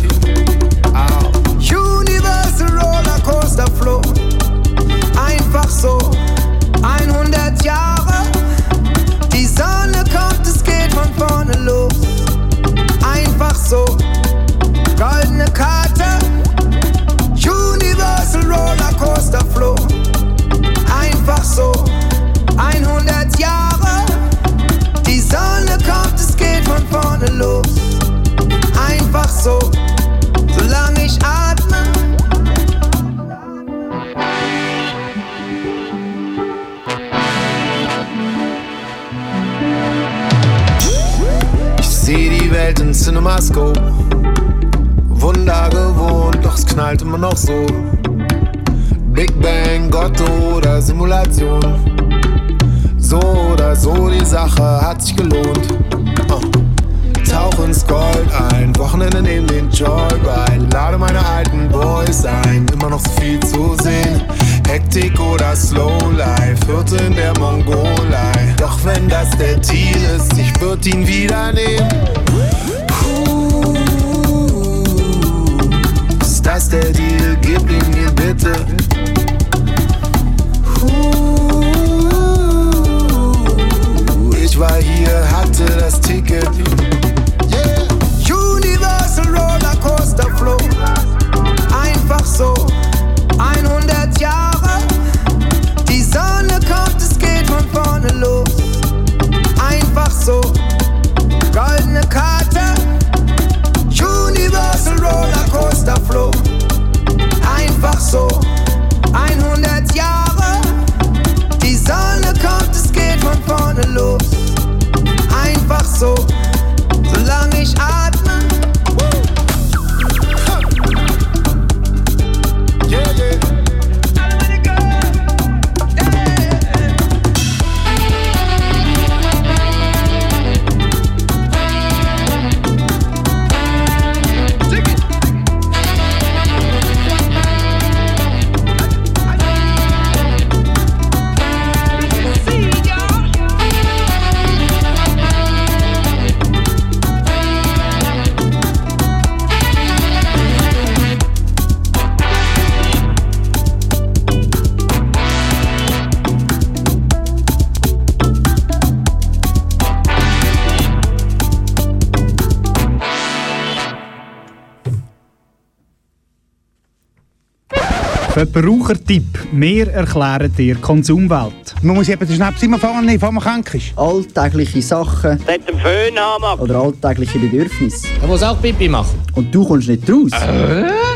Verbrauchertipp. Wir erklären dir Konsumwelt. Man muss eben den Schnaps immer nehmen, bevor man krank ist. Alltägliche Sachen Mit dem Föhn haben oder alltägliche Bedürfnisse. Er muss auch Pipi machen. Und du kommst nicht raus?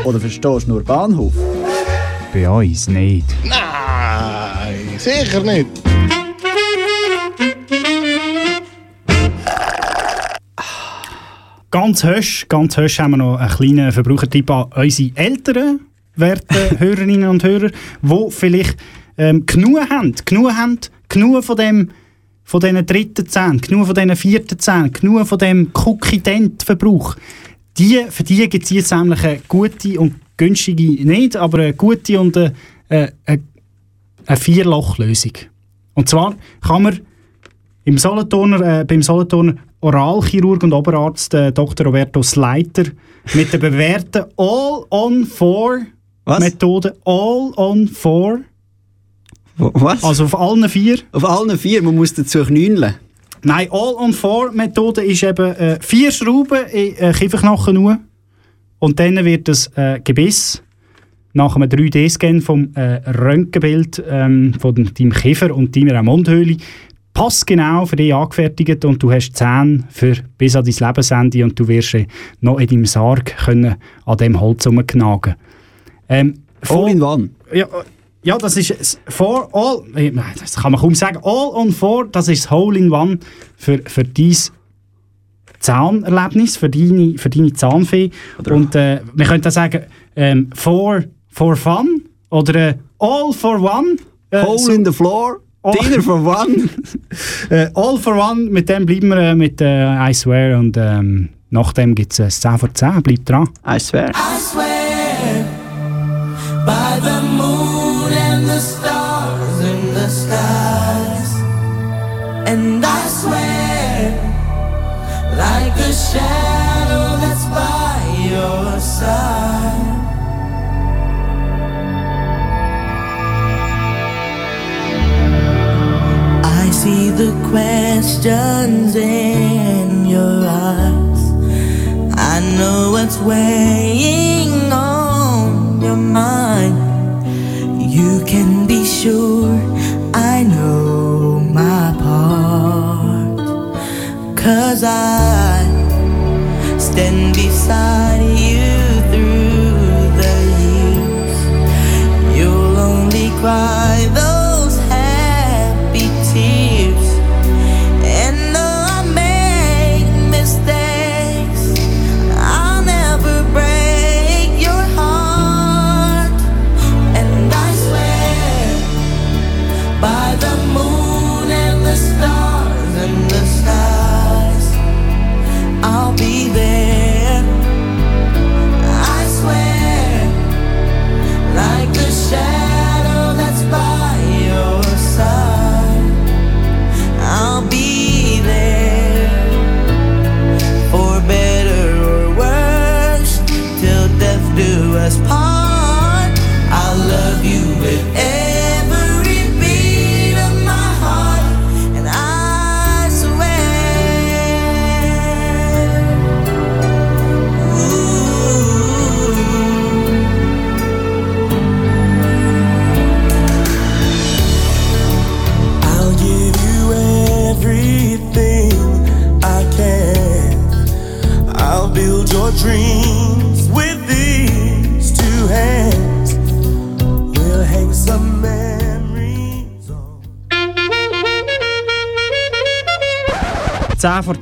Oder verstehst nur Bahnhof? Bei uns nicht. Nein, sicher nicht. Ganz hösch, ganz hösch haben wir noch einen kleinen Verbrauchertipp an unsere älteren werten *laughs* Hörerinnen und Hörer, die vielleicht ähm, genug haben, genug haben, genug von dem von diesen dritten Zähnen, genug von diesen vierten Zähnen, genug von dem Cookie-Dent-Verbrauch. Die, für die gibt es jetzt nämlich eine gute und günstige, nicht, aber eine gute und eine, eine, eine, Vierlochlösung. Und zwar kann man im Solothurner, äh, beim Solothurner Oralchirurg und Oberarzt äh, Dr. Roberto Sleiter mit der bewährten All-on-Four-Methode All-on-Four Was? also auf allen vier. Auf allen vier, man muss dazu knüneln. Nein, All-on-Four-Methode ist eben äh, vier Schrauben in äh, Kieferknochen nur. Und dann wird das äh, Gebiss nach einem 3D-Scan vom äh, Röntgenbild ähm, von deinem Kiefer und deiner Mundhöhle passgenau für dich angefertigt und du hast Zähne für bis an dein Lebensende und du wirst äh, noch in deinem Sarg können an dem Holz rumknagen. Ähm, All in one. ja, ja, das ist for all, äh, nein, das kann man kaum sagen. All on four, das ist das Hole in One für, für dein Zahnerlebnis, für deine, für deine Zahnfee. Und äh, wir können auch sagen, ähm, for, for fun oder äh, all for one. Äh, Hole so- in the floor, Oh. dinner for one. *laughs* äh, all for one, mit dem bleiben wir äh, mit äh, I swear und ähm, nach dem gibt es äh, 10 vor 10, bleibt dran. I swear. I swear And I swear like the shadow that's by your side. I see the questions in your eyes. I know what's weighing on your mind. You can be sure Cause I stand beside you through the years. You'll only cry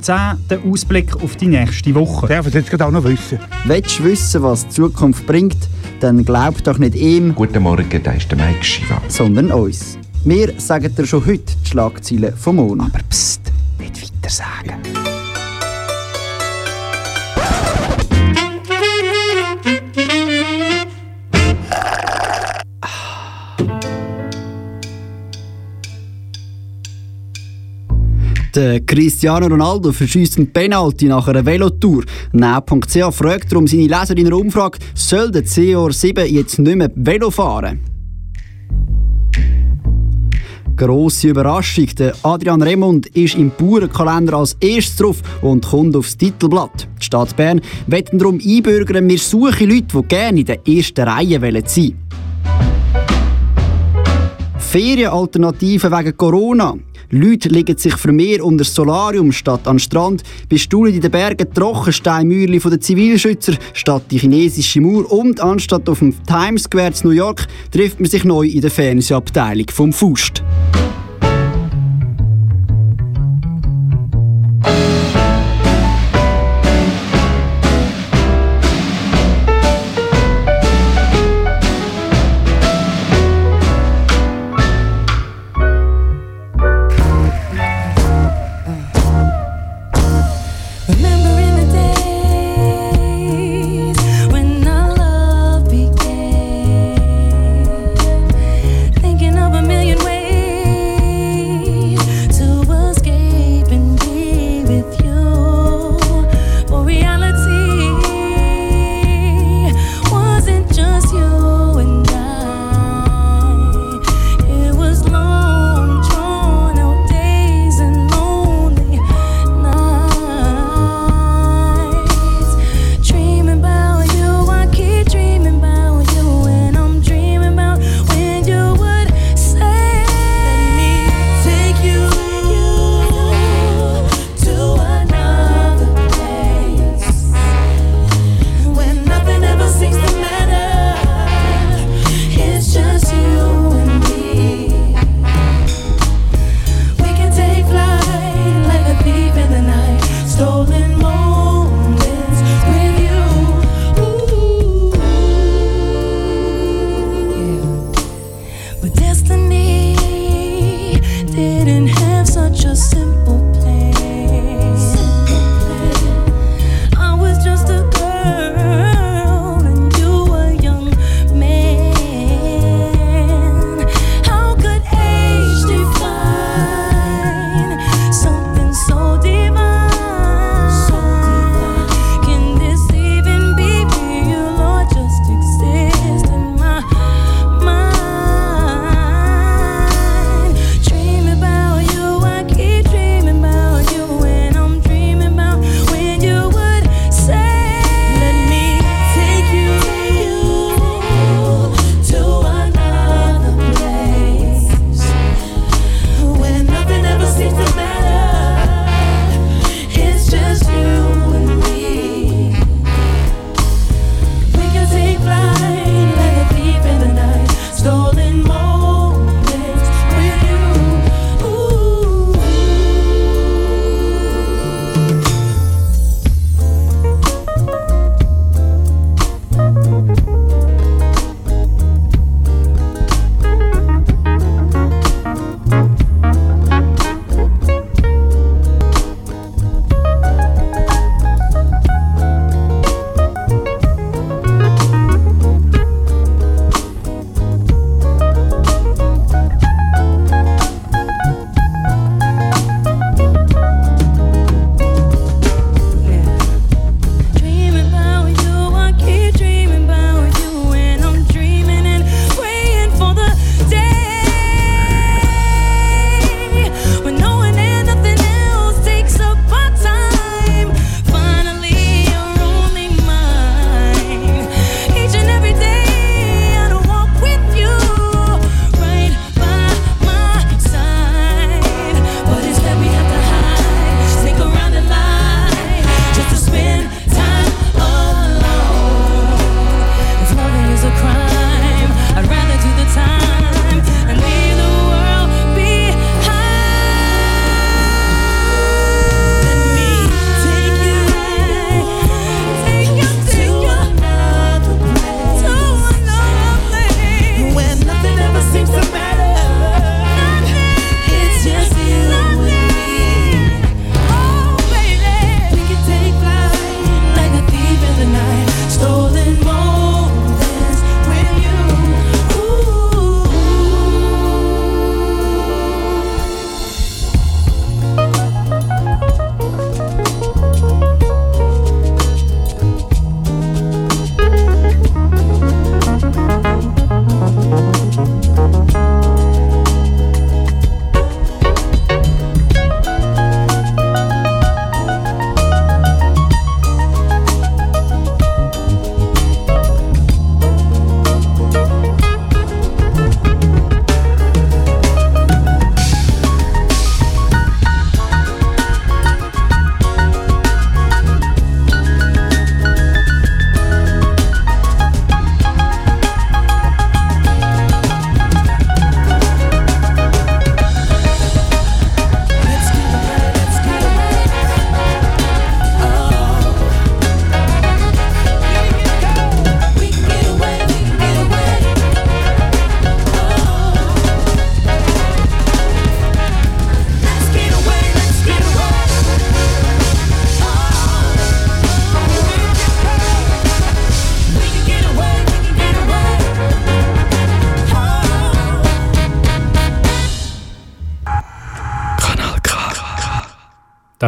10 vor 10, der Ausblick auf die nächste Woche. Darf ich jetzt auch noch wissen? Willst du wissen, was die Zukunft bringt, dann glaub doch nicht ihm. Guten Morgen, da ist der Mike Shiva. Sondern uns. Wir sagen dir schon heute die Schlagzeilen vom Monat. Cristiano Ronaldo verschießt einen Penalty nach einer Velotour. Now.ch fragt darum seine Leser in einer Umfrage, soll der CR7 jetzt nicht mehr Velo fahren? Grosse Überraschung, der Adrian Remund ist im Bauernkalender als erstes drauf und kommt aufs Titelblatt. Die Stadt Bern wird darum einbürgern, wir suchen Leute, die gerne in der ersten Reihe wollen sein Ferienalternativen wegen Corona. Leute legen sich vermehrt unter das Solarium statt an Strand, bestuhlen in den Bergen Trockensteinmauerli von den Zivilschützer statt die chinesische Mauer und anstatt auf dem Times Square in New York trifft man sich neu in der Fernsehabteilung vom Fust.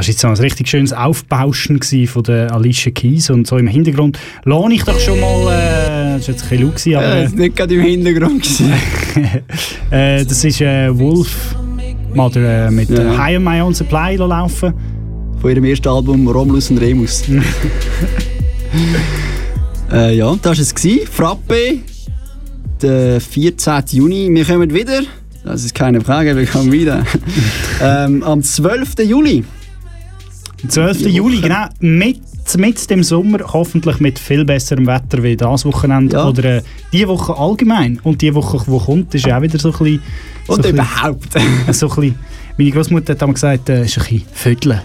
War jetzt so ein richtig schönes Aufbauschen von der Alicia Keys und so im Hintergrund lohne ich doch schon mal, äh, das war jetzt ein bisschen laut, gewesen, aber, Ja, das war nicht gerade im Hintergrund. gewesen. *laughs* äh, das ist äh, Wolf Mother äh, mit Ja. äh, High on My Own Supply laufen. Von ihrem ersten Album Romulus und Remus. *laughs* *laughs* äh, ja, das war es. gewesen. Frappe, der 14. Juni. Wir kommen wieder. Das ist keine Frage, wir kommen wieder. ähm, am 12. Juli. Am 12. Die Juli, genau, mit, mit dem Sommer, hoffentlich mit viel besserem Wetter wie das Wochenende Ja. oder äh, die Woche allgemein. Und die Woche, die kommt, ist ja auch wieder so ein bisschen... so Und ein bisschen- überhaupt. äh, *laughs* so ein bisschen, meine Großmutter hat einmal gesagt, äh, ist ein bisschen Vödeln.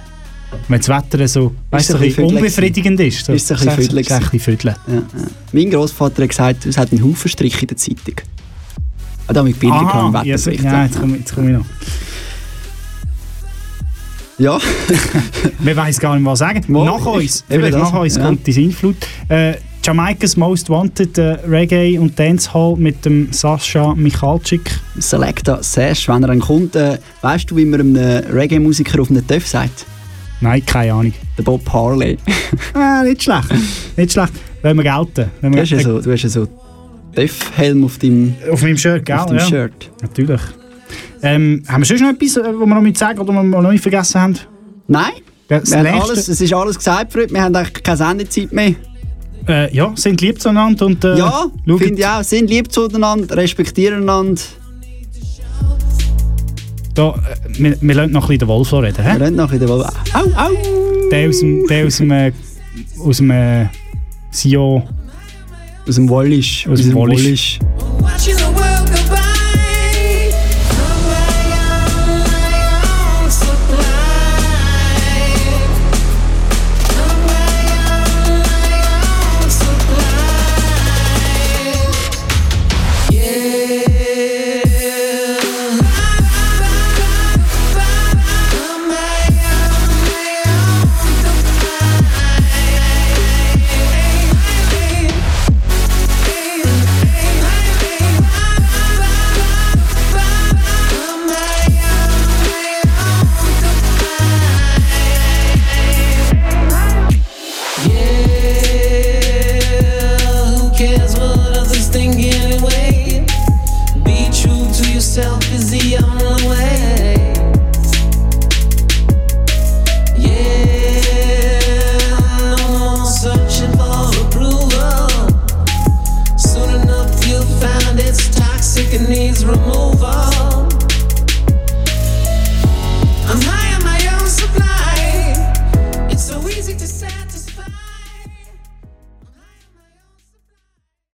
Wenn das Wetter so, weißt, so ein bisschen bisschen unbefriedigend ist. So, Ist ein bisschen sag's- Vödeln sag's ein bisschen Vödeln. Ja, ja. Mein Großvater hat gesagt, es hat einen Haufen Strich in der Zeitung. Ah, da mit Bilder Aha, im ja, so, Wetterbericht. ja, jetzt komme ich noch. Ja. *laughs* Wir weiss gar nicht, was sagen. Mal, nach uns, vielleicht nach uns ja. kommt die Sintflut. Äh, Jamaikas Most Wanted äh, Reggae und Dancehall mit dem Sascha Michalczyk. Selecta Sash, wenn er einen kommt, äh, weißt du, wie man einem Reggae-Musiker auf einen Töff sagt? Nein, keine Ahnung. Der Bob Harley. *laughs* Ah, nicht schlecht. nicht schlecht. Wenn wir gelten. Wenn Du wir, hast ja so, du hast ja so Töff-Helm auf deinem, auf meinem Shirt, gell? auf deinem ja. Shirt. Natürlich. Ähm, haben wir sonst noch etwas, äh, was wir noch mit sagen oder was wir noch nicht vergessen haben? Nein, Das wir haben nächste- alles, es ist alles gesagt für heute. Wir haben eigentlich keine Sendezeit mehr. Äh, ja, sind lieb zueinander und äh, ja, finde ich auch. Sind lieb zueinander, respektieren einander. Da, äh, wir, wir lassen noch ein bisschen den Wolf reden. Wir He? reden noch in der Woche. Au, au! Der aus dem, der aus dem, äh, aus dem äh, Sio. Aus dem Wallisch. Aus dem Wallisch. Watching